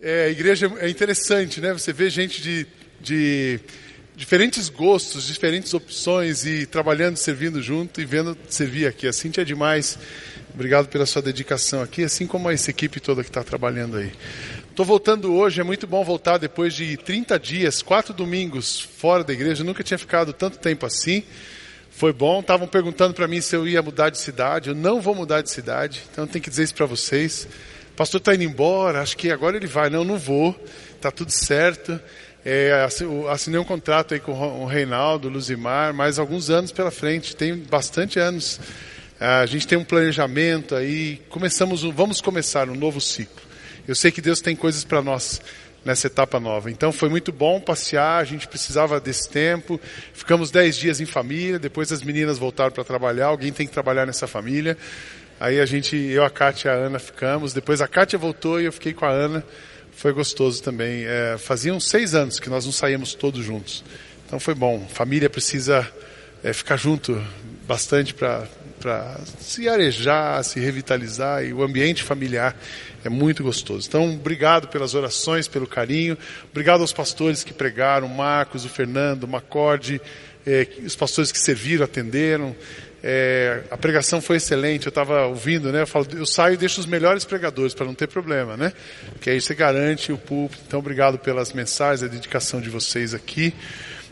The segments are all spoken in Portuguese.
É, a igreja é interessante, né? Você vê gente de, de diferentes gostos, diferentes opções e trabalhando, servindo junto e vendo servir aqui. A Cintia é demais. Obrigado pela sua dedicação aqui, assim como a essa equipe toda que está trabalhando aí. Estou voltando hoje, é muito bom voltar depois de 30 dias, quatro domingos fora da igreja. Eu nunca tinha ficado tanto tempo assim. Foi bom. Estavam perguntando para mim se eu ia mudar de cidade. Eu não vou mudar de cidade, então tenho que dizer isso para vocês pastor está indo embora, acho que agora ele vai. Não, não vou, está tudo certo. É, assinei um contrato aí com o Reinaldo, Luzimar, mais alguns anos pela frente, tem bastante anos. A gente tem um planejamento aí, começamos, vamos começar um novo ciclo. Eu sei que Deus tem coisas para nós nessa etapa nova. Então foi muito bom passear, a gente precisava desse tempo. Ficamos dez dias em família, depois as meninas voltaram para trabalhar, alguém tem que trabalhar nessa família. Aí a gente, eu, a Kátia e a Ana ficamos. Depois a Kátia voltou e eu fiquei com a Ana. Foi gostoso também. É, faziam seis anos que nós não saímos todos juntos. Então foi bom. Família precisa é, ficar junto bastante para se arejar, se revitalizar. E o ambiente familiar é muito gostoso. Então, obrigado pelas orações, pelo carinho. Obrigado aos pastores que pregaram, o Marcos, o Fernando, o Macorde, é, os pastores que serviram, atenderam. É, a pregação foi excelente, eu estava ouvindo, né? Eu, falo, eu saio e deixo os melhores pregadores para não ter problema, né? Porque aí você garante o púlpito. Então, obrigado pelas mensagens, a dedicação de vocês aqui.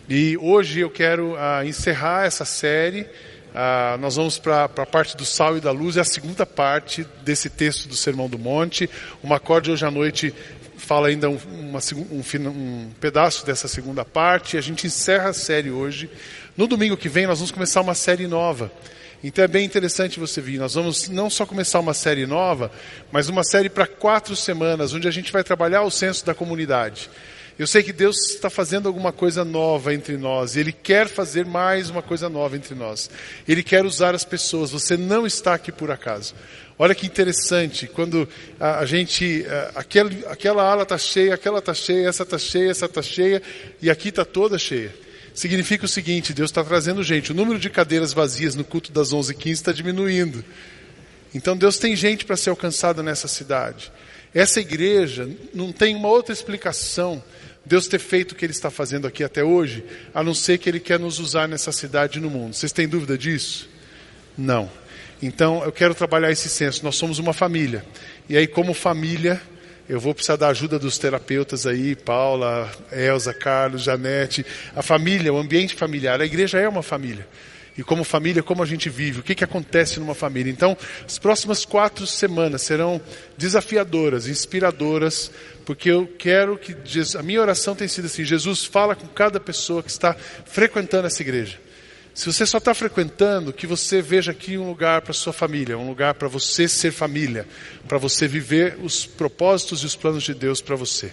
E hoje eu quero ah, encerrar essa série. Ah, nós vamos para a parte do sal e da luz, é a segunda parte desse texto do Sermão do Monte. O Macorde hoje à noite fala ainda um, uma, um, um pedaço dessa segunda parte. A gente encerra a série hoje no domingo que vem nós vamos começar uma série nova. Então é bem interessante você vir. Nós vamos não só começar uma série nova, mas uma série para quatro semanas, onde a gente vai trabalhar o senso da comunidade. Eu sei que Deus está fazendo alguma coisa nova entre nós, e Ele quer fazer mais uma coisa nova entre nós. Ele quer usar as pessoas, você não está aqui por acaso. Olha que interessante, quando a, a gente, a, aquele, aquela ala está cheia, aquela está cheia, essa está cheia, essa está cheia, e aqui está toda cheia significa o seguinte: Deus está trazendo gente. O número de cadeiras vazias no culto das 11h15 está diminuindo. Então Deus tem gente para ser alcançada nessa cidade. Essa igreja não tem uma outra explicação Deus ter feito o que Ele está fazendo aqui até hoje, a não ser que Ele quer nos usar nessa cidade e no mundo. Vocês têm dúvida disso? Não. Então eu quero trabalhar esse senso. Nós somos uma família. E aí, como família, eu vou precisar da ajuda dos terapeutas aí, Paula, Elza, Carlos, Janete, a família, o ambiente familiar. A igreja é uma família. E como família, como a gente vive, o que, que acontece numa família. Então, as próximas quatro semanas serão desafiadoras, inspiradoras, porque eu quero que. a minha oração tem sido assim: Jesus, fala com cada pessoa que está frequentando essa igreja. Se você só está frequentando, que você veja aqui um lugar para sua família, um lugar para você ser família, para você viver os propósitos e os planos de Deus para você.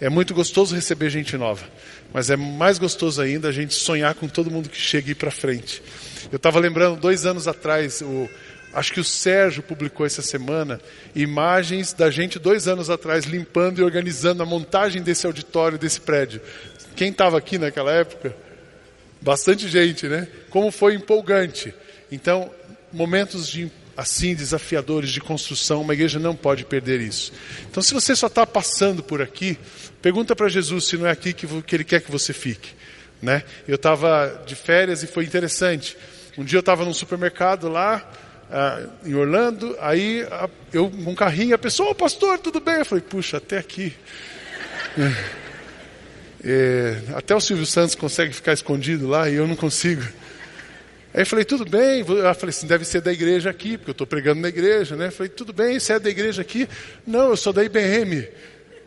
É muito gostoso receber gente nova, mas é mais gostoso ainda a gente sonhar com todo mundo que chega para frente. Eu estava lembrando, dois anos atrás, o, acho que o Sérgio publicou essa semana imagens da gente dois anos atrás limpando e organizando a montagem desse auditório, desse prédio. Quem estava aqui naquela época? Bastante gente, né? Como foi empolgante. Então, momentos de, assim desafiadores de construção, uma igreja não pode perder isso. Então, se você só está passando por aqui, pergunta para Jesus se não é aqui que, que Ele quer que você fique. Né? Eu estava de férias e foi interessante. Um dia eu estava num supermercado lá, uh, em Orlando, aí eu um carrinho, a pessoa, oh, pastor, tudo bem? Eu falei, puxa, até aqui. É, até o Silvio Santos consegue ficar escondido lá e eu não consigo. Aí eu falei, tudo bem. Eu falei assim, deve ser da igreja aqui, porque eu estou pregando na igreja, né? Eu falei, tudo bem, você é da igreja aqui? Não, eu sou da IBM. Eu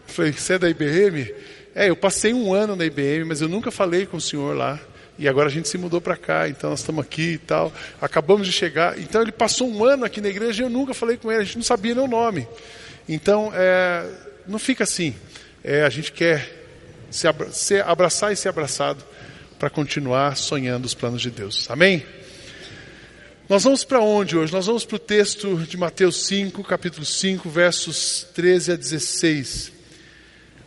falei, você é da IBM? É, eu passei um ano na IBM, mas eu nunca falei com o senhor lá. E agora a gente se mudou para cá, então nós estamos aqui e tal. Acabamos de chegar. Então ele passou um ano aqui na igreja e eu nunca falei com ele, a gente não sabia nem o nome. Então, é, não fica assim. É, a gente quer se, abra se abraçar e ser abraçado para continuar sonhando os planos de Deus. Amém? Nós vamos para onde hoje? Nós vamos para o texto de Mateus 5, capítulo 5, versos 13 a 16.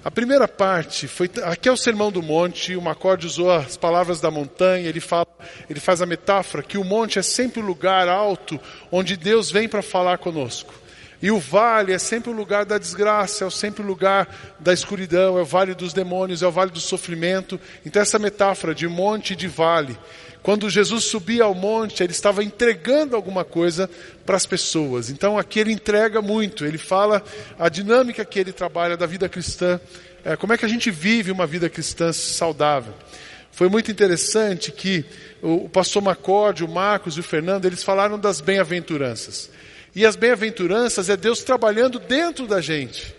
A primeira parte foi aqui é o sermão do monte. O Macorde usou as palavras da montanha. Ele fala, ele faz a metáfora que o monte é sempre o lugar alto onde Deus vem para falar conosco. E o vale é sempre o lugar da desgraça, é sempre o lugar da escuridão, é o vale dos demônios, é o vale do sofrimento. Então, essa metáfora de monte e de vale. Quando Jesus subia ao monte, ele estava entregando alguma coisa para as pessoas. Então, aqui ele entrega muito, ele fala a dinâmica que ele trabalha da vida cristã, é, como é que a gente vive uma vida cristã saudável. Foi muito interessante que o pastor Macorde, o Marcos e o Fernando, eles falaram das bem-aventuranças. E as bem-aventuranças é Deus trabalhando dentro da gente.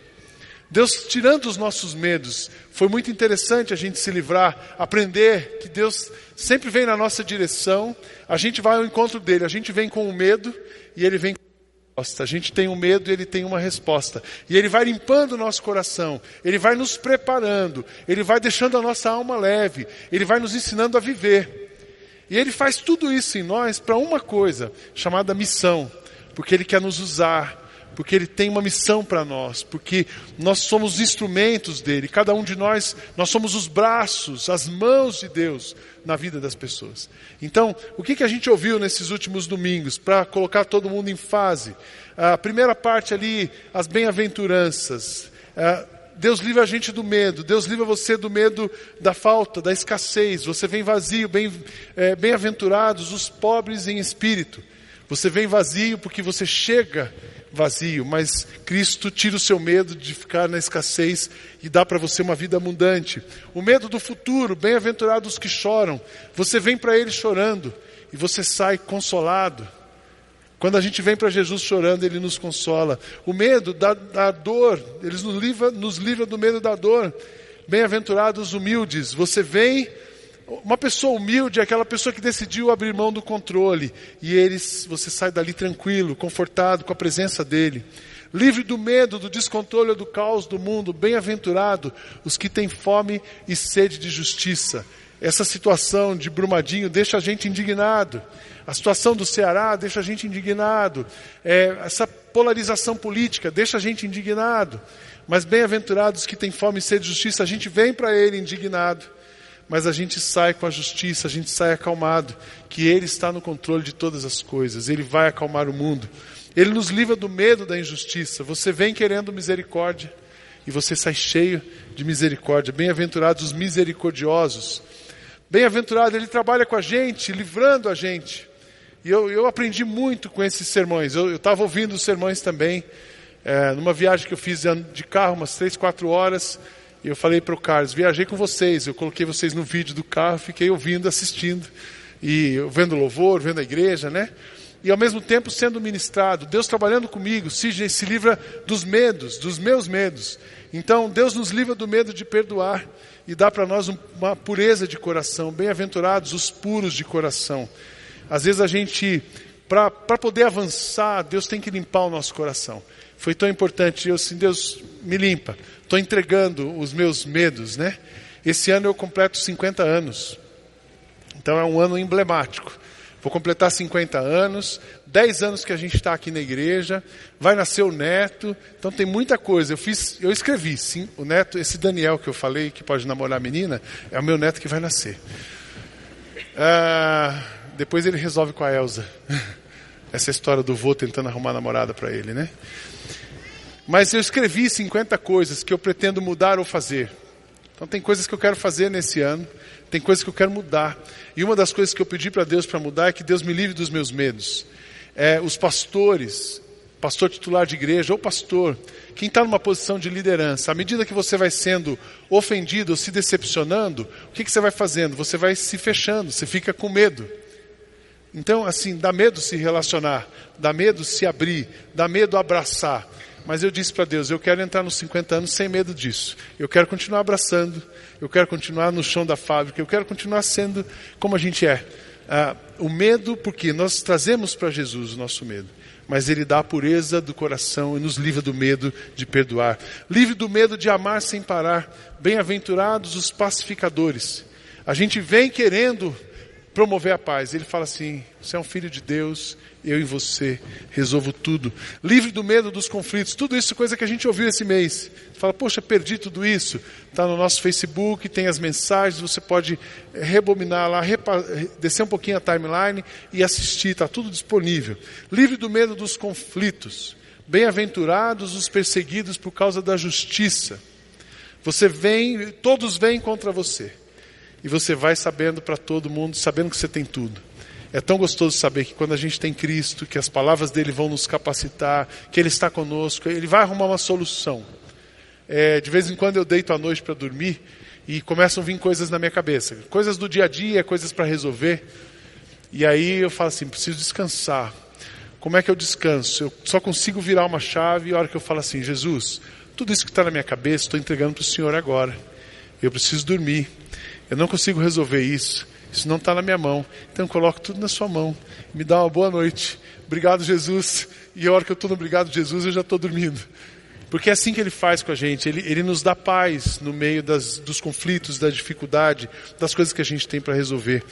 Deus tirando os nossos medos. Foi muito interessante a gente se livrar, aprender que Deus sempre vem na nossa direção. A gente vai ao encontro dele, a gente vem com o medo e ele vem com a resposta. A gente tem um medo e ele tem uma resposta. E ele vai limpando o nosso coração, ele vai nos preparando, ele vai deixando a nossa alma leve, ele vai nos ensinando a viver. E ele faz tudo isso em nós para uma coisa, chamada missão porque Ele quer nos usar, porque Ele tem uma missão para nós, porque nós somos instrumentos dele, cada um de nós, nós somos os braços, as mãos de Deus na vida das pessoas. Então, o que, que a gente ouviu nesses últimos domingos, para colocar todo mundo em fase? A primeira parte ali, as bem-aventuranças. Deus livra a gente do medo, Deus livra você do medo da falta, da escassez. Você vem vazio, é, bem-aventurados bem os pobres em espírito. Você vem vazio porque você chega vazio, mas Cristo tira o seu medo de ficar na escassez e dá para você uma vida abundante. O medo do futuro, bem-aventurados que choram. Você vem para Ele chorando e você sai consolado. Quando a gente vem para Jesus chorando, Ele nos consola. O medo da, da dor, Ele nos livra, nos livra do medo da dor. Bem-aventurados humildes, você vem uma pessoa humilde é aquela pessoa que decidiu abrir mão do controle e eles, você sai dali tranquilo, confortado com a presença dele. Livre do medo, do descontrole, do caos do mundo, bem-aventurado os que têm fome e sede de justiça. Essa situação de Brumadinho deixa a gente indignado. A situação do Ceará deixa a gente indignado. É, essa polarização política deixa a gente indignado. Mas bem-aventurados que têm fome e sede de justiça, a gente vem para ele indignado mas a gente sai com a justiça, a gente sai acalmado, que Ele está no controle de todas as coisas, Ele vai acalmar o mundo. Ele nos livra do medo da injustiça. Você vem querendo misericórdia e você sai cheio de misericórdia. Bem-aventurados os misericordiosos. Bem-aventurado, Ele trabalha com a gente, livrando a gente. E eu, eu aprendi muito com esses sermões. Eu estava ouvindo os sermões também, é, numa viagem que eu fiz de carro, umas três, quatro horas. E eu falei para o Carlos, viajei com vocês, eu coloquei vocês no vídeo do carro, fiquei ouvindo, assistindo, e vendo louvor, vendo a igreja, né? E ao mesmo tempo sendo ministrado, Deus trabalhando comigo, Sidney se livra dos medos, dos meus medos. Então Deus nos livra do medo de perdoar e dá para nós uma pureza de coração, bem-aventurados os puros de coração. Às vezes a gente, para poder avançar, Deus tem que limpar o nosso coração. Foi tão importante, eu assim, Deus me limpa, Estou entregando os meus medos, né? Esse ano eu completo 50 anos. Então é um ano emblemático. Vou completar 50 anos, 10 anos que a gente está aqui na igreja, vai nascer o neto, então tem muita coisa. Eu fiz, eu escrevi, sim, o neto, esse Daniel que eu falei, que pode namorar a menina, é o meu neto que vai nascer. Ah, depois ele resolve com a Elsa. Essa história do vô tentando arrumar namorada para ele, né? Mas eu escrevi 50 coisas que eu pretendo mudar ou fazer. Então tem coisas que eu quero fazer nesse ano, tem coisas que eu quero mudar. E uma das coisas que eu pedi para Deus para mudar é que Deus me livre dos meus medos. É, os pastores, pastor titular de igreja ou pastor, quem está numa posição de liderança, à medida que você vai sendo ofendido ou se decepcionando, o que, que você vai fazendo? Você vai se fechando, você fica com medo. Então, assim, dá medo se relacionar, dá medo se abrir, dá medo abraçar. Mas eu disse para Deus: eu quero entrar nos 50 anos sem medo disso. Eu quero continuar abraçando, eu quero continuar no chão da fábrica, eu quero continuar sendo como a gente é. Ah, o medo, porque nós trazemos para Jesus o nosso medo, mas Ele dá a pureza do coração e nos livra do medo de perdoar. Livre do medo de amar sem parar. Bem-aventurados os pacificadores. A gente vem querendo promover a paz. Ele fala assim: você é um filho de Deus, eu e você resolvo tudo. Livre do medo dos conflitos. Tudo isso coisa que a gente ouviu esse mês. Fala, poxa, perdi tudo isso. Está no nosso Facebook, tem as mensagens, você pode rebobinar lá, descer um pouquinho a timeline e assistir, está tudo disponível. Livre do medo dos conflitos. Bem-aventurados os perseguidos por causa da justiça. Você vem, todos vêm contra você. E você vai sabendo para todo mundo, sabendo que você tem tudo. É tão gostoso saber que quando a gente tem Cristo, que as palavras dele vão nos capacitar, que ele está conosco, ele vai arrumar uma solução. É, de vez em quando eu deito à noite para dormir e começam a vir coisas na minha cabeça, coisas do dia a dia, coisas para resolver. E aí eu falo assim: preciso descansar. Como é que eu descanso? Eu só consigo virar uma chave e a hora que eu falo assim: Jesus, tudo isso que está na minha cabeça, estou entregando para o Senhor agora. Eu preciso dormir. Eu não consigo resolver isso. Isso não está na minha mão. Então coloco tudo na sua mão. Me dá uma boa noite. Obrigado, Jesus. E a hora que eu estou no obrigado, Jesus, eu já estou dormindo. Porque é assim que ele faz com a gente. Ele, ele nos dá paz no meio das, dos conflitos, da dificuldade, das coisas que a gente tem para resolver.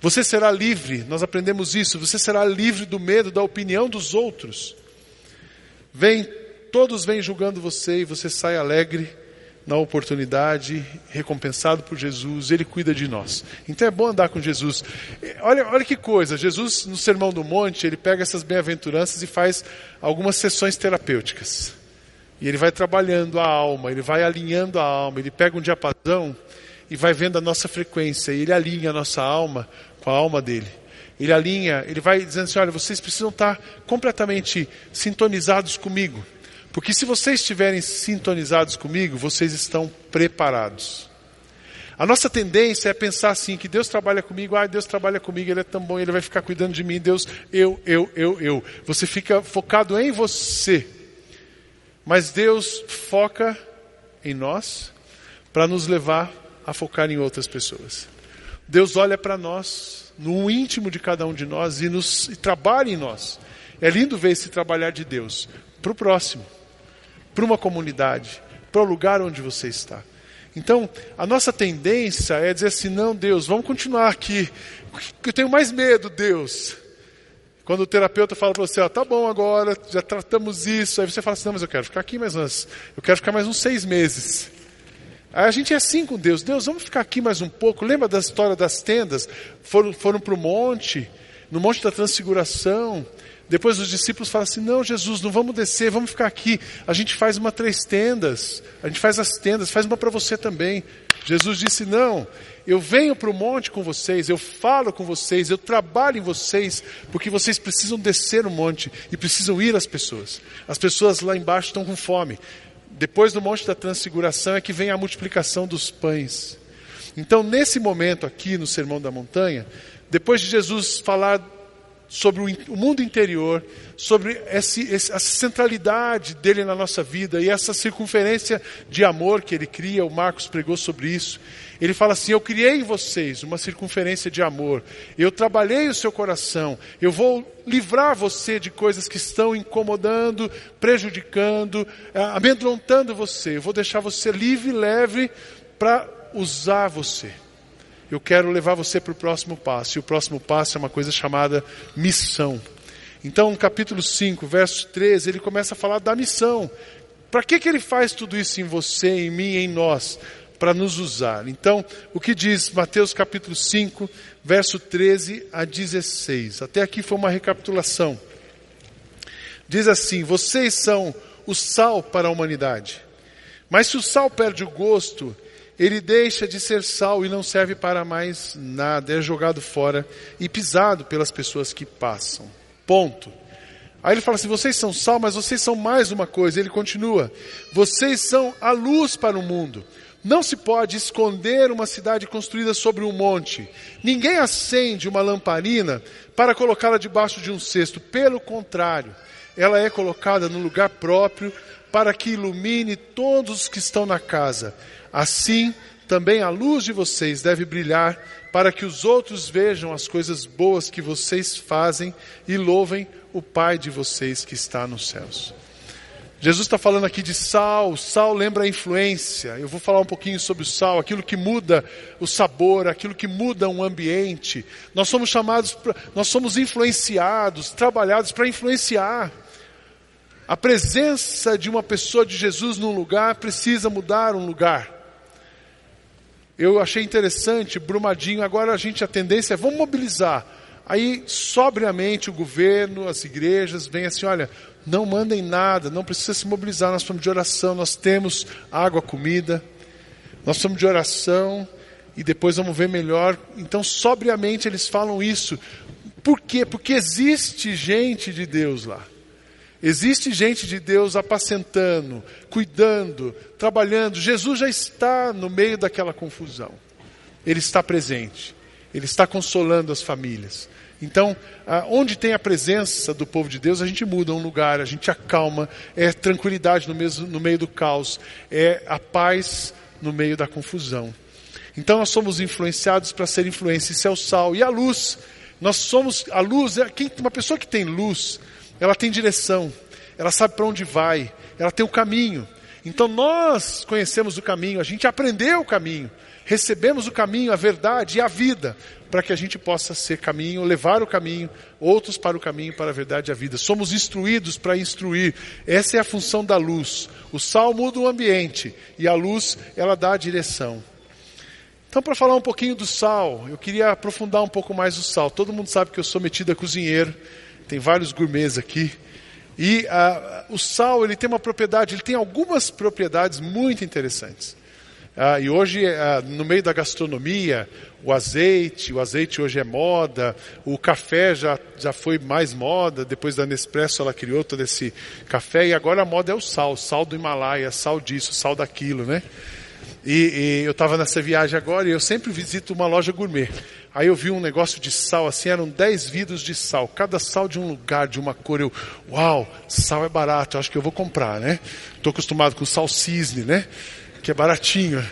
Você será livre, nós aprendemos isso. Você será livre do medo, da opinião dos outros. Vem, todos vêm julgando você e você sai alegre na oportunidade, recompensado por Jesus, Ele cuida de nós. Então é bom andar com Jesus. Olha, olha que coisa, Jesus no Sermão do Monte, ele pega essas bem-aventuranças e faz algumas sessões terapêuticas. E ele vai trabalhando a alma, ele vai alinhando a alma, ele pega um diapasão e vai vendo a nossa frequência, e ele alinha a nossa alma com a alma dele. Ele alinha, ele vai dizendo assim: olha, vocês precisam estar completamente sintonizados comigo. Porque se vocês estiverem sintonizados comigo, vocês estão preparados. A nossa tendência é pensar assim, que Deus trabalha comigo, ah, Deus trabalha comigo, Ele é tão bom, Ele vai ficar cuidando de mim, Deus, eu, eu, eu, eu. Você fica focado em você. Mas Deus foca em nós para nos levar a focar em outras pessoas. Deus olha para nós, no íntimo de cada um de nós, e, nos, e trabalha em nós. É lindo ver esse trabalhar de Deus para o próximo para uma comunidade, para o lugar onde você está. Então, a nossa tendência é dizer assim: não, Deus, vamos continuar aqui, eu tenho mais medo, Deus. Quando o terapeuta fala para você, ó, tá bom agora, já tratamos isso, aí você fala assim, não, mas eu quero ficar aqui mais uns, eu quero ficar mais uns seis meses. Aí a gente é assim com Deus, Deus, vamos ficar aqui mais um pouco. Lembra da história das tendas? Foram, foram para o monte, no monte da transfiguração, depois os discípulos falam assim: Não, Jesus, não vamos descer, vamos ficar aqui. A gente faz uma três tendas, a gente faz as tendas, faz uma para você também. Jesus disse: Não, eu venho para o monte com vocês, eu falo com vocês, eu trabalho em vocês, porque vocês precisam descer o monte e precisam ir às pessoas. As pessoas lá embaixo estão com fome. Depois do monte da transfiguração é que vem a multiplicação dos pães. Então, nesse momento aqui no Sermão da Montanha, depois de Jesus falar sobre o mundo interior, sobre esse, essa centralidade dele na nossa vida e essa circunferência de amor que ele cria. O Marcos pregou sobre isso. Ele fala assim: Eu criei em vocês uma circunferência de amor, eu trabalhei o seu coração, eu vou livrar você de coisas que estão incomodando, prejudicando, eh, amedrontando você. Eu vou deixar você livre e leve para usar você eu quero levar você para o próximo passo. E o próximo passo é uma coisa chamada missão. Então, no capítulo 5, verso 13, ele começa a falar da missão. Para que, que ele faz tudo isso em você, em mim, em nós? Para nos usar. Então, o que diz Mateus capítulo 5, verso 13 a 16? Até aqui foi uma recapitulação. Diz assim: Vocês são o sal para a humanidade. Mas se o sal perde o gosto, ele deixa de ser sal e não serve para mais nada, é jogado fora e pisado pelas pessoas que passam. Ponto. Aí ele fala assim: vocês são sal, mas vocês são mais uma coisa. Ele continua: vocês são a luz para o mundo. Não se pode esconder uma cidade construída sobre um monte. Ninguém acende uma lamparina para colocá-la debaixo de um cesto. Pelo contrário, ela é colocada no lugar próprio para que ilumine todos os que estão na casa. Assim, também a luz de vocês deve brilhar para que os outros vejam as coisas boas que vocês fazem e louvem o Pai de vocês que está nos céus. Jesus está falando aqui de sal, sal lembra a influência. Eu vou falar um pouquinho sobre o sal, aquilo que muda o sabor, aquilo que muda um ambiente. Nós somos chamados, pra, nós somos influenciados, trabalhados para influenciar. A presença de uma pessoa de Jesus num lugar precisa mudar um lugar. Eu achei interessante, Brumadinho, agora a gente, a tendência é, vamos mobilizar. Aí, sobriamente, o governo, as igrejas, vem assim, olha, Não mandem nada, não precisa se mobilizar. Nós precisamos de oração, nós temos água, comida. Nós precisamos de oração e depois vamos ver melhor. Então, sobriamente, eles falam isso. Por quê? Porque existe gente de Deus lá. Existe gente de Deus apacentando, cuidando, trabalhando. Jesus já está no meio daquela confusão. Ele está presente. Ele está consolando as famílias. Então, onde tem a presença do povo de Deus, a gente muda um lugar, a gente acalma, é tranquilidade no, mesmo, no meio do caos, é a paz no meio da confusão. Então, nós somos influenciados para ser influência, isso é o sal. E a luz, nós somos, a luz, é, quem, uma pessoa que tem luz, ela tem direção, ela sabe para onde vai, ela tem o caminho. Então, nós conhecemos o caminho, a gente aprendeu o caminho recebemos o caminho, a verdade e a vida, para que a gente possa ser caminho, levar o caminho, outros para o caminho, para a verdade e a vida. Somos instruídos para instruir. Essa é a função da luz. O sal muda o ambiente e a luz, ela dá a direção. Então, para falar um pouquinho do sal, eu queria aprofundar um pouco mais o sal. Todo mundo sabe que eu sou metido a cozinheiro, tem vários gourmets aqui. E o sal, ele tem uma propriedade, ele tem algumas propriedades muito interessantes. Ah, e hoje, ah, no meio da gastronomia, o azeite, o azeite hoje é moda, o café já, já foi mais moda, depois da Nespresso ela criou todo esse café, e agora a moda é o sal, sal do Himalaia, sal disso, sal daquilo, né? E, e eu estava nessa viagem agora e eu sempre visito uma loja gourmet. Aí eu vi um negócio de sal, assim, eram 10 vidros de sal, cada sal de um lugar, de uma cor. Eu, uau, sal é barato, acho que eu vou comprar, né? Estou acostumado com sal cisne, né? que é baratinho.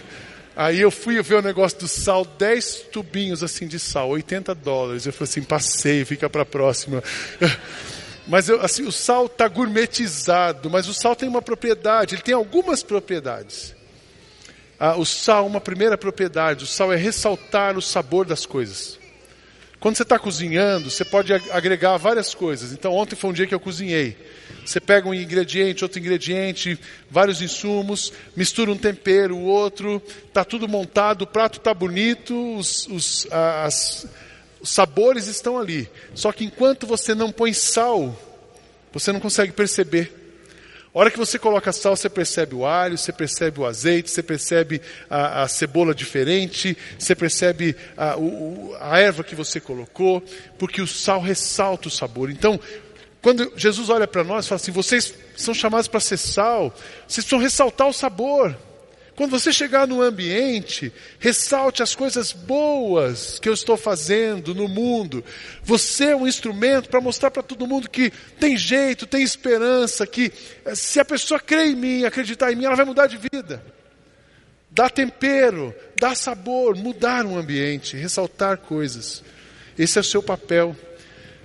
Aí eu fui ver o negócio do sal, 10 tubinhos assim de sal, 80 dólares. Eu falei assim, passei, fica para a próxima. Mas eu, assim, o sal está gourmetizado, mas o sal tem uma propriedade, ele tem algumas propriedades. Ah, o sal, uma primeira propriedade, o sal é ressaltar o sabor das coisas. Quando você está cozinhando, você pode agregar várias coisas. Então, ontem foi um dia que eu cozinhei. Você pega um ingrediente, outro ingrediente, vários insumos, mistura um tempero, o outro, está tudo montado, o prato está bonito, os, os, as, os sabores estão ali. Só que enquanto você não põe sal, você não consegue perceber. A hora que você coloca sal, você percebe o alho, você percebe o azeite, você percebe a, a cebola diferente, você percebe a, o, a erva que você colocou, porque o sal ressalta o sabor. Então, quando Jesus olha para nós e fala assim: vocês são chamados para ser sal, vocês precisam ressaltar o sabor. Quando você chegar no ambiente, ressalte as coisas boas que eu estou fazendo no mundo. Você é um instrumento para mostrar para todo mundo que tem jeito, tem esperança, que eh, se a pessoa crê em mim, acreditar em mim, ela vai mudar de vida. Dá tempero, dá sabor, mudar um ambiente, ressaltar coisas. Esse é o seu papel.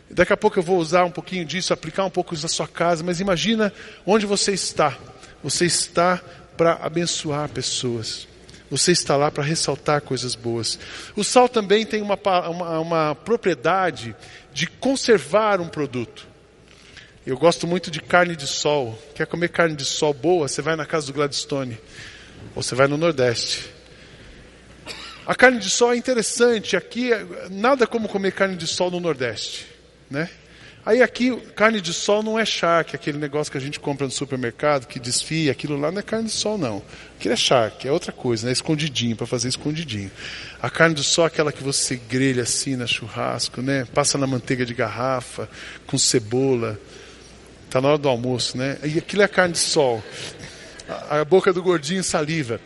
Daqui a pouco eu vou usar um pouquinho disso, aplicar um pouco isso na sua casa, mas imagina onde você está. Você está para abençoar pessoas. Você está lá para ressaltar coisas boas. O sal também tem uma, uma, uma propriedade de conservar um produto. Eu gosto muito de carne de sol. Quer comer carne de sol boa? Você vai na casa do Gladstone. Ou você vai no Nordeste. A carne de sol é interessante. Aqui, nada como comer carne de sol no Nordeste. Né? Aí aqui, carne de sol não é charque, aquele negócio que a gente compra no supermercado, que desfia, aquilo lá não é carne de sol não. Aquilo é charque, é outra coisa, né? Escondidinho, para fazer escondidinho. A carne de sol é aquela que você grelha assim na churrasco, né? Passa na manteiga de garrafa, com cebola. Está na hora do almoço, né? E aquilo é carne de sol. A, a boca do gordinho saliva.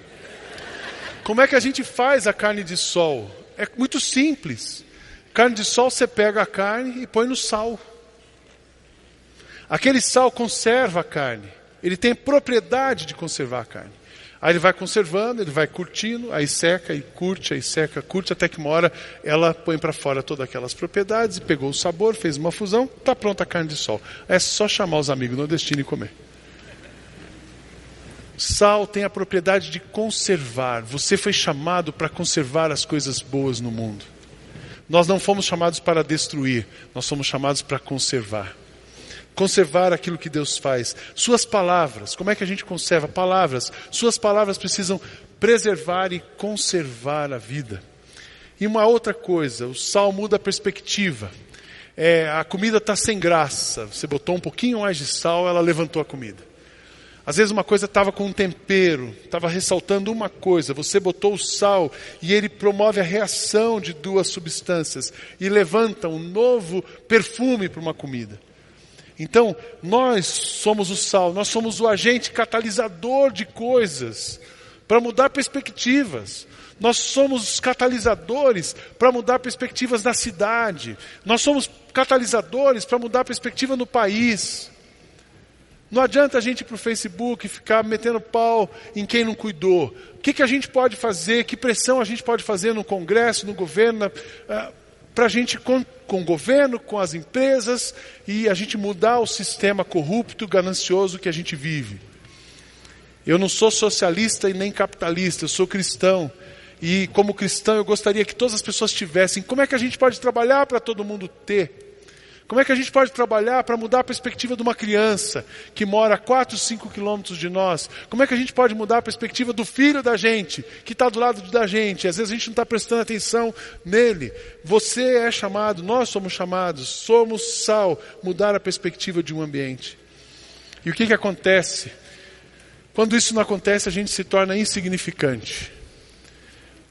Como é que a gente faz a carne de sol? É muito simples. Carne de sol, você pega a carne e põe no sal. Aquele sal conserva a carne. Ele tem propriedade de conservar a carne. Aí ele vai conservando, ele vai curtindo, aí seca e curte, aí seca, curte, até que uma hora ela põe para fora todas aquelas propriedades, pegou o sabor, fez uma fusão, está pronta a carne de sol. É só chamar os amigos nordestinos e comer. Sal tem a propriedade de conservar. Você foi chamado para conservar as coisas boas no mundo. Nós não fomos chamados para destruir, nós somos chamados para conservar conservar aquilo que Deus faz. Suas palavras, como é que a gente conserva palavras? Suas palavras precisam preservar e conservar a vida. E uma outra coisa, o sal muda a perspectiva. É, a comida está sem graça. Você botou um pouquinho mais de sal, ela levantou a comida. Às vezes uma coisa estava com um tempero, estava ressaltando uma coisa, você botou o sal e ele promove a reação de duas substâncias e levanta um novo perfume para uma comida. Então, nós somos o sal, nós somos o agente catalisador de coisas para mudar perspectivas. Nós somos os catalisadores para mudar perspectivas na cidade. Nós somos catalisadores para mudar perspectiva no país. Não adianta a gente ir para o Facebook ficar metendo pau em quem não cuidou. O que, que a gente pode fazer? Que pressão a gente pode fazer no Congresso, no governo, ah, para a gente, com, o governo, com as empresas, e a gente mudar o sistema corrupto, ganancioso que a gente vive. Eu não sou socialista e nem capitalista, eu sou cristão. E como cristão, eu gostaria que todas as pessoas tivessem. Como é que a gente pode trabalhar para todo mundo ter? Como é que a gente pode trabalhar para mudar a perspectiva de uma criança que mora a 4, 5 quilômetros de nós? Como é que a gente pode mudar a perspectiva do filho da gente, que está do lado da gente? Às vezes a gente não está prestando atenção nele. Você é chamado, nós somos chamados, somos sal, mudar a perspectiva de um ambiente. E o que, que acontece? Quando isso não acontece, a gente se torna insignificante.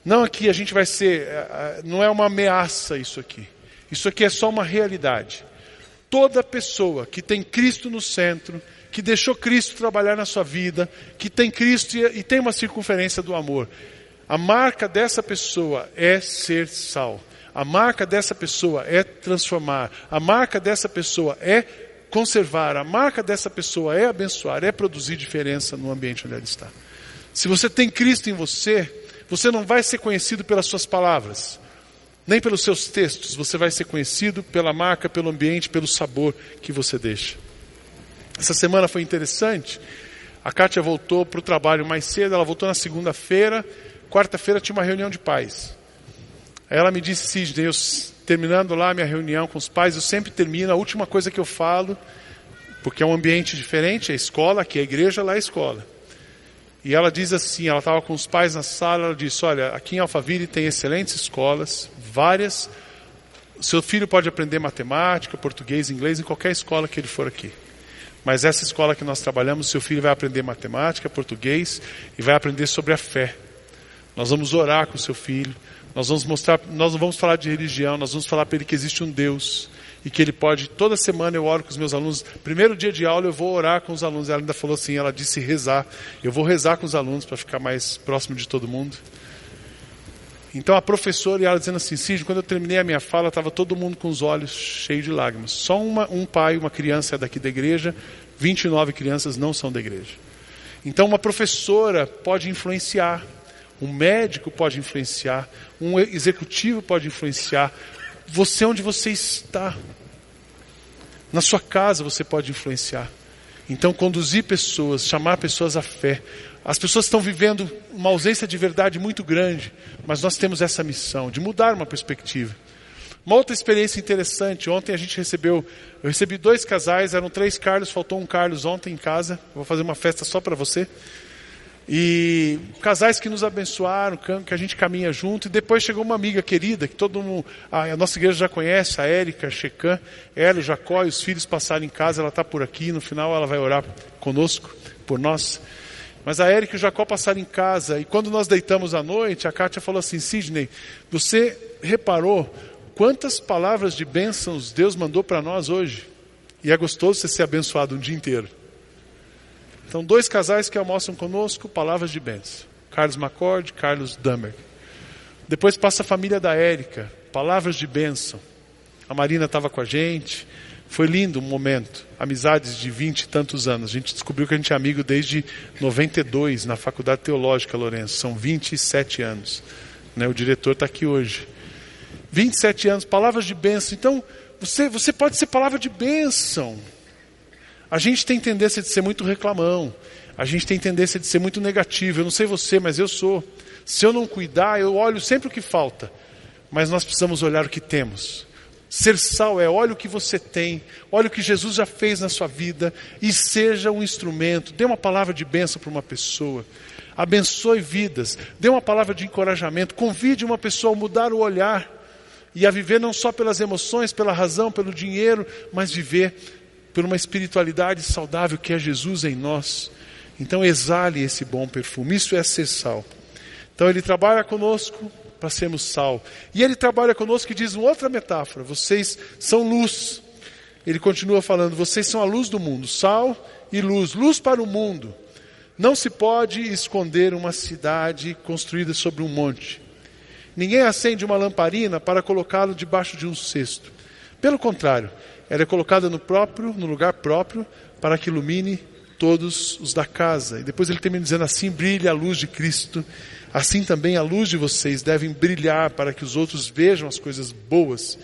Não aqui a gente vai ser, eh, eh, não é uma ameaça isso aqui. Isso aqui é só uma realidade. Toda pessoa que tem Cristo no centro, que deixou Cristo trabalhar na sua vida, que tem Cristo e tem uma circunferência do amor, a marca dessa pessoa é ser sal. A marca dessa pessoa é transformar. A marca dessa pessoa é conservar. A marca dessa pessoa é abençoar, é produzir diferença no ambiente onde ela está. Se você tem Cristo em você, você não vai ser conhecido pelas suas palavras, nem pelos seus textos, você vai ser conhecido pela marca, pelo ambiente, pelo sabor que você deixa. Essa semana foi interessante. A Kátia voltou para o trabalho mais cedo, ela voltou na segunda-feira, quarta-feira tinha uma reunião de pais. Aí ela me disse, Sidney, eu, terminando lá a minha reunião com os pais, eu sempre termino, a última coisa que eu falo, porque é um ambiente diferente, é escola, aqui é igreja, lá é escola. E ela diz assim, ela estava com os pais na sala, ela disse, olha, aqui em Alphaville tem excelentes escolas, várias. Seu filho pode aprender matemática, português, inglês em qualquer escola que ele for aqui. Mas essa escola que nós trabalhamos, seu filho vai aprender matemática, português e vai aprender sobre a fé. Nós vamos orar com seu filho, nós vamos mostrar, nós não vamos falar de religião, nós vamos falar para ele que existe um Deus e que ele pode, toda semana eu oro com os meus alunos. Primeiro dia de aula eu vou orar com os alunos. Ela ainda falou assim, ela disse rezar. Eu vou rezar com os alunos para ficar mais próximo de todo mundo. Então a professora e ela dizendo assim, Cid, quando eu terminei a minha fala, estava todo mundo com os olhos cheios de lágrimas. Só uma, um pai, uma criança é daqui da igreja, 29 crianças não são da igreja. Então uma professora pode influenciar, um médico pode influenciar, um executivo pode influenciar, você onde você está. Na sua casa você pode influenciar. Então, conduzir pessoas, chamar pessoas à fé. As pessoas estão vivendo uma ausência de verdade muito grande, mas nós temos essa missão de mudar uma perspectiva. Uma outra experiência interessante, ontem a gente recebeu, eu recebi dois casais, eram três Carlos, faltou um Carlos ontem em casa, vou fazer uma festa só para você. E casais que nos abençoaram, que a gente caminha junto. E depois chegou uma amiga querida, que todo mundo, a nossa igreja já conhece, a Érica Checan. Ela e Jacó e os filhos passaram em casa, ela está por aqui. No final ela vai orar conosco, por nós. Mas a Érica e o Jacó passaram em casa. E quando nós deitamos à noite, a Kátia falou assim: Sidney, você reparou quantas palavras de bênçãos Deus mandou para nós hoje? E é gostoso você ser abençoado um dia inteiro. Então, dois casais que almoçam conosco, palavras de bênção. Carlos Macord, Carlos Dammer. Depois passa a família da Érica, palavras de bênção. A Marina estava com a gente. Foi lindo um momento. Amizades de vinte e tantos anos. A gente descobriu que a gente é amigo desde 92, na Faculdade Teológica, Lourenço. São 27 anos. Né? O diretor está aqui hoje. 27 anos, palavras de bênção. Então, você, você pode ser palavra de bênção. A gente tem tendência de ser muito reclamão. A gente tem tendência de ser muito negativo. Eu não sei você, mas eu sou. Se eu não cuidar, eu olho sempre o que falta. Mas nós precisamos olhar o que temos. Ser sal é olha o que você tem, olha o que Jesus já fez na sua vida e seja um instrumento. Dê uma palavra de bênção para uma pessoa. Abençoe vidas. Dê uma palavra de encorajamento. Convide uma pessoa a mudar o olhar. e a viver não só pelas emoções, pela razão, pelo dinheiro, mas viver por uma espiritualidade saudável que é Jesus em nós. Então exale esse bom perfume, isso é ser sal. Então ele trabalha conosco para sermos sal. E ele trabalha conosco e diz uma outra metáfora: vocês são luz. Ele continua falando: vocês são a luz do mundo, sal e luz, luz para o mundo. Não se pode esconder uma cidade construída sobre um monte. Ninguém acende uma lamparina para colocá-la debaixo de um cesto. Pelo contrário, ela é colocada no próprio, no lugar próprio, para que ilumine todos os da casa. E depois ele termina dizendo assim: brilha a luz de Cristo. Assim também a luz de vocês devem brilhar para que os outros vejam as coisas boas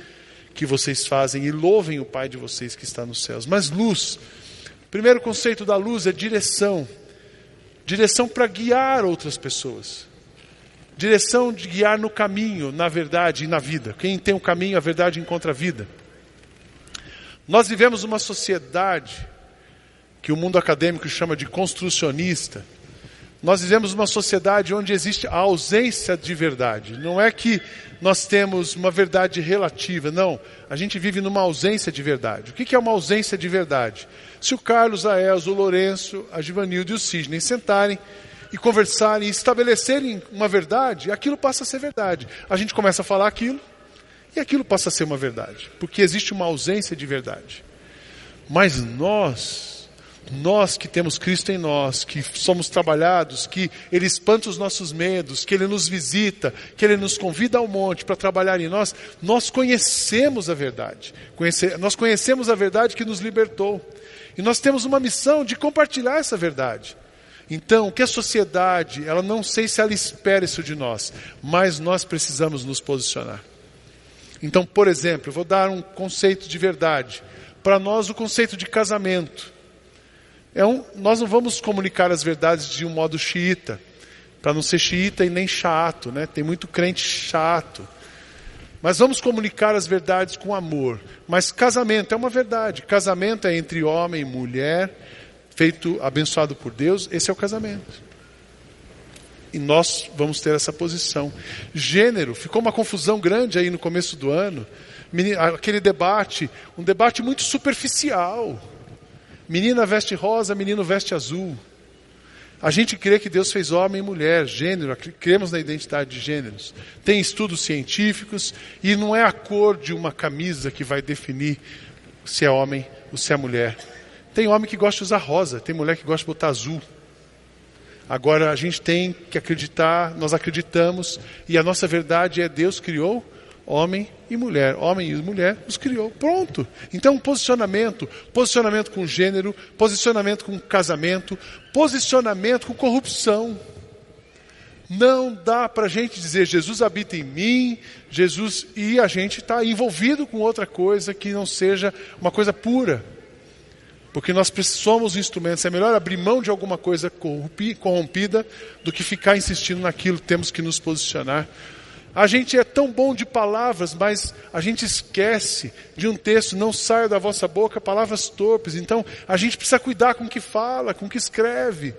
que vocês fazem e louvem o Pai de vocês que está nos céus. Mas luz, primeiro conceito da luz é direção. Direção para guiar outras pessoas direção de guiar no caminho, na verdade e na vida. Quem tem o caminho, a verdade encontra a vida. Nós vivemos uma sociedade que o mundo acadêmico chama de construcionista. Nós vivemos uma sociedade onde existe a ausência de verdade. Não é que nós temos uma verdade relativa, não. A gente vive numa ausência de verdade. O que é uma ausência de verdade? Se o Carlos, a Elza, o Lourenço, a Givanildo e o Sidney sentarem e conversarem e estabelecerem uma verdade, aquilo passa a ser verdade. A gente começa a falar aquilo e aquilo passa a ser uma verdade, porque existe uma ausência de verdade. Mas nós, nós que temos Cristo em nós, que somos trabalhados, que Ele espanta os nossos medos, que Ele nos visita, que Ele nos convida ao monte para trabalhar em nós, nós conhecemos a verdade. Conhece, nós conhecemos a verdade que nos libertou. E nós temos uma missão de compartilhar essa verdade. Então, que a sociedade, ela não sei se ela espera isso de nós, mas nós precisamos nos posicionar. Então, por exemplo, eu vou dar um conceito de verdade. Para nós, o conceito de casamento. É um, nós não vamos comunicar as verdades de um modo xiita, para não ser xiita e nem chato, né? Tem muito crente chato. Mas vamos comunicar as verdades com amor. Mas casamento é uma verdade. Casamento é entre homem e mulher feito, abençoado por Deus, esse é o casamento. E nós vamos ter essa posição. Gênero, ficou uma confusão grande aí no começo do ano. Aquele debate, um debate muito superficial. Menina veste rosa, menino veste azul. A gente crê que Deus fez homem e mulher, gênero, cremos na identidade de gêneros. Tem estudos científicos e não é a cor de uma camisa que vai definir se é homem ou se é mulher. Tem homem que gosta de usar rosa, tem mulher que gosta de botar azul. Agora a gente tem que acreditar, nós acreditamos, e a nossa verdade é Deus criou homem e mulher. Homem e mulher os criou. Pronto. Então, posicionamento, posicionamento com gênero, posicionamento com casamento, posicionamento com corrupção. Não dá para a gente dizer Jesus habita em mim, Jesus, e a gente está envolvido com outra coisa que não seja uma coisa pura. Porque nós somos instrumentos, é melhor abrir mão de alguma coisa corrompida do que ficar insistindo naquilo, temos que nos posicionar. A gente é tão bom de palavras, mas a gente esquece de um texto, não saia da vossa boca palavras torpes. Então, a gente precisa cuidar com o que fala, com o que escreve.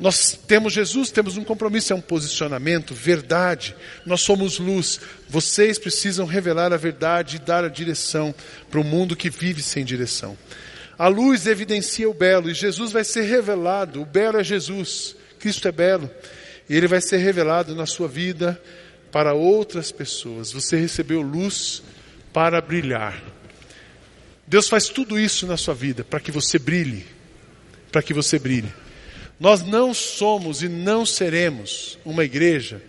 Nós temos Jesus, temos um compromisso, é um posicionamento, verdade. Nós somos luz. Vocês precisam revelar a verdade e dar a direção para o mundo que vive sem direção. A luz evidencia o belo e Jesus vai ser revelado. O belo é Jesus, Cristo é belo. E ele vai ser revelado na sua vida para outras pessoas. Você recebeu luz para brilhar. Deus faz tudo isso na sua vida para que você brilhe. Para que você brilhe. Nós não somos e não seremos uma igreja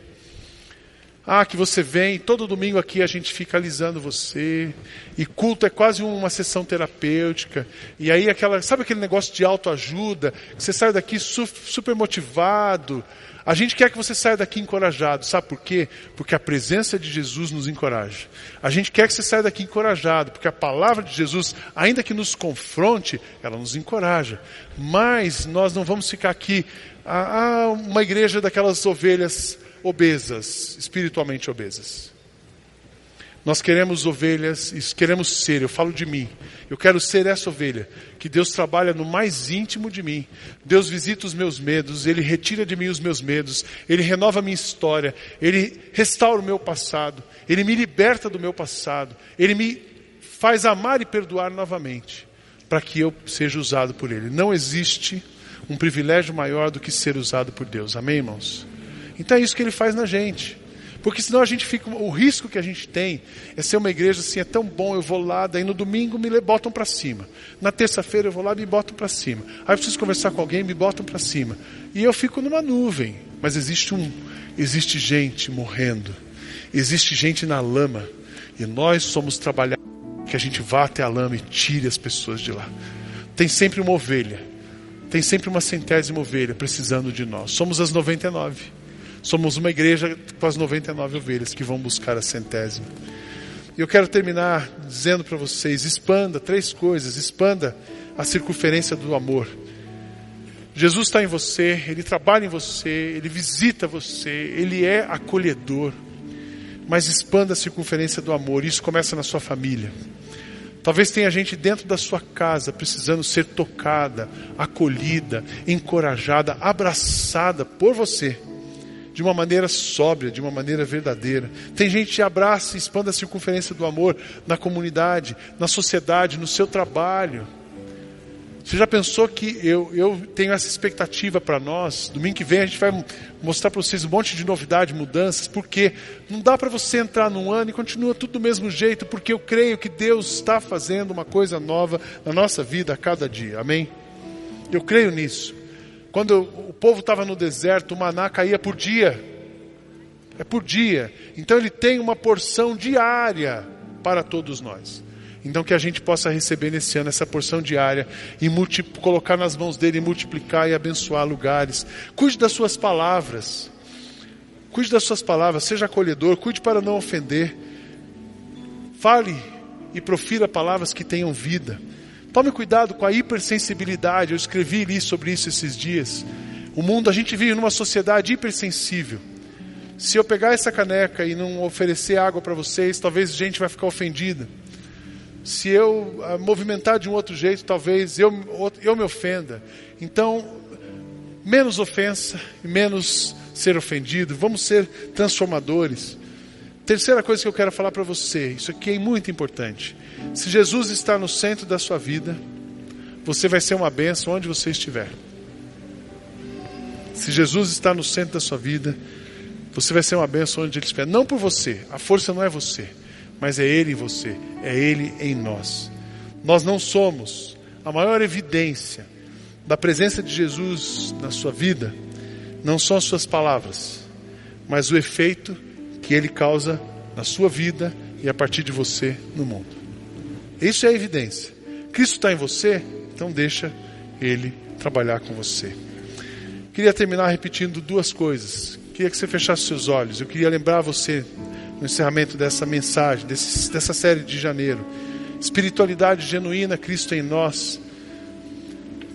ah, que você vem, todo domingo aqui a gente fica alisando você, e culto é quase uma sessão terapêutica, e aí aquela, sabe aquele negócio de autoajuda, que você sai daqui super motivado. A gente quer que você saia daqui encorajado, sabe por quê? Porque a presença de Jesus nos encoraja. A gente quer que você saia daqui encorajado, porque a palavra de Jesus, ainda que nos confronte, ela nos encoraja. Mas nós não vamos ficar aqui, ah, ah uma igreja daquelas ovelhas obesas, espiritualmente obesas. Nós queremos ovelhas, queremos ser, eu falo de mim. Eu quero ser essa ovelha, que Deus trabalha no mais íntimo de mim. Deus visita os meus medos, Ele retira de mim os meus medos, Ele renova a minha história, Ele restaura o meu passado, Ele me liberta do meu passado, Ele me faz amar e perdoar novamente, para que eu seja usado por Ele. Não existe um privilégio maior do que ser usado por Deus. Amém, irmãos? Então é isso que Ele faz na gente. Porque senão a gente fica. O risco que a gente tem é ser uma igreja assim, é tão bom, eu vou lá, daí no domingo me botam para cima. Na terça-feira eu vou lá e me botam para cima. Aí eu preciso conversar com alguém, me botam para cima. E eu fico numa nuvem. Mas existe um. Existe gente morrendo. Existe gente na lama. E nós somos trabalhados que a gente vá até a lama e tire as pessoas de lá. Tem sempre uma ovelha. Tem sempre uma centésima ovelha precisando de nós. Somos as 99. Somos uma igreja com as 99 ovelhas que vão buscar a centésima. E eu quero terminar dizendo para vocês: expanda três coisas. Expanda a circunferência do amor. Jesus está em você, Ele trabalha em você, Ele visita você, Ele é acolhedor. Mas expanda a circunferência do amor. Isso começa na sua família. Talvez tenha gente dentro da sua casa precisando ser tocada, acolhida, encorajada, abraçada por você de uma maneira sóbria, de uma maneira verdadeira. Tem gente que abraça e expande a circunferência do amor na comunidade, na sociedade, no seu trabalho. Você já pensou que eu, eu tenho essa expectativa para nós? Domingo que vem a gente vai mostrar para vocês um monte de novidade, mudanças, porque não dá para você entrar num ano e continua tudo do mesmo jeito, porque eu creio que Deus está fazendo uma coisa nova na nossa vida a cada dia. Amém? Eu creio nisso. Quando o povo estava no deserto, o maná caía por dia. É por dia. Então ele tem uma porção diária para todos nós. Então que a gente possa receber nesse ano essa porção diária e colocar nas mãos dele e multiplicar e abençoar lugares. Cuide das suas palavras. Cuide das suas palavras, seja acolhedor, cuide para não ofender. Fale e profira palavras que tenham vida. Tome cuidado com a hipersensibilidade. Eu escrevi ali sobre isso esses dias. O mundo, a gente vive numa sociedade hipersensível. Se eu pegar essa caneca e não oferecer água para vocês, talvez a gente vai ficar ofendida. Se eu ah, movimentar de um outro jeito, talvez eu, eu me ofenda. Então, menos ofensa e menos ser ofendido. Vamos ser transformadores. Terceira coisa que eu quero falar para você, isso aqui é muito importante. Se Jesus está no centro da sua vida, você vai ser uma benção onde você estiver. Se Jesus está no centro da sua vida, você vai ser uma benção onde ele estiver. Não por você, a força não é você, mas é Ele em você, é Ele em nós. Nós não somos a maior evidência da presença de Jesus na sua vida, não são as suas palavras, mas o efeito que Ele causa na sua vida e a partir de você no mundo. Isso é evidência. Cristo está em você, então deixa Ele trabalhar com você. Queria terminar repetindo duas coisas. Queria que você fechasse seus olhos. Eu queria lembrar você no encerramento dessa mensagem, desse, dessa série de janeiro. Espiritualidade genuína, Cristo em nós.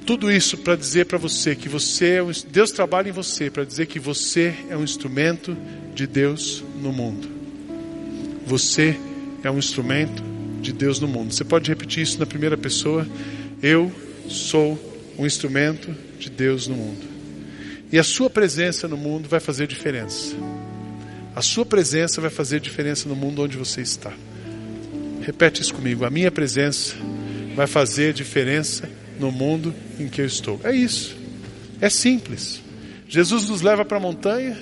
Tudo isso para dizer para você que você, é Deus trabalha em você para dizer que você é um instrumento de Deus no mundo. Você é um instrumento de Deus no mundo. Você pode repetir isso na primeira pessoa? Eu sou um instrumento de Deus no mundo. E a sua presença no mundo vai fazer diferença. A sua presença vai fazer diferença no mundo onde você está. Repete isso comigo. A minha presença vai fazer diferença no mundo em que eu estou. É isso. É simples. Jesus nos leva para a montanha,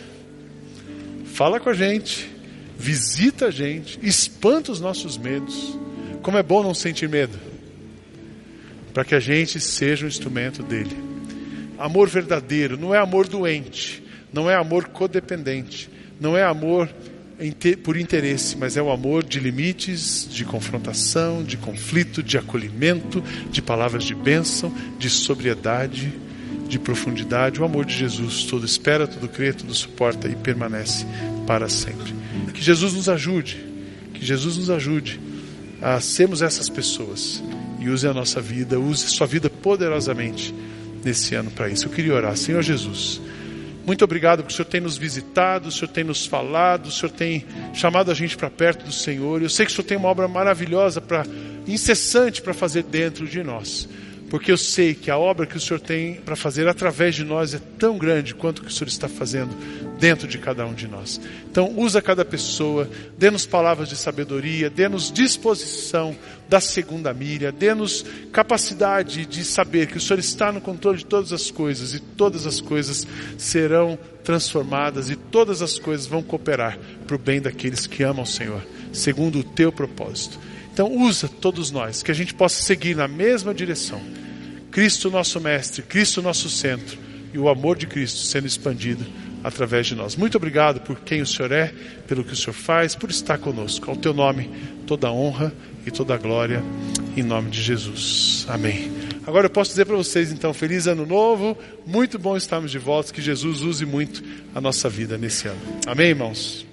fala com a gente, visita a gente, espanta os nossos medos como é bom não sentir medo, para que a gente seja um instrumento dele. Amor verdadeiro não é amor doente, não é amor codependente, não é amor por interesse, mas é o amor de limites, de confrontação, de conflito, de acolhimento, de palavras de bênção, de sobriedade, de profundidade. O amor de Jesus todo espera, tudo crê, tudo suporta e permanece para sempre. Que Jesus nos ajude, que Jesus nos ajude a sermos essas pessoas e use a nossa vida, use sua vida poderosamente nesse ano para isso. Eu queria orar, Senhor Jesus, Muito obrigado porque o Senhor tem nos visitado, o Senhor tem nos falado, o Senhor tem chamado a gente para perto do Senhor. Eu sei que o Senhor tem uma obra maravilhosa para incessante para fazer dentro de nós porque eu sei que a obra que o Senhor tem para fazer através de nós é tão grande quanto o que o Senhor está fazendo dentro de cada um de nós. Então, usa cada pessoa, dê-nos palavras de sabedoria, dê-nos disposição da segunda milha, dê-nos capacidade de saber que o Senhor está no controle de todas as coisas e todas as coisas serão transformadas e todas as coisas vão cooperar para o bem daqueles que amam o Senhor, segundo o teu propósito. Então, usa todos nós, que a gente possa seguir na mesma direção Cristo nosso mestre, Cristo nosso centro e o amor de Cristo sendo expandido através de nós. Muito obrigado por quem o Senhor é, pelo que o Senhor faz, por estar conosco. Ao teu nome, toda honra e toda glória, em nome de Jesus. Amém. Agora eu posso dizer para vocês, então, feliz ano novo, muito bom estarmos de volta, que Jesus use muito a nossa vida nesse ano. Amém, irmãos?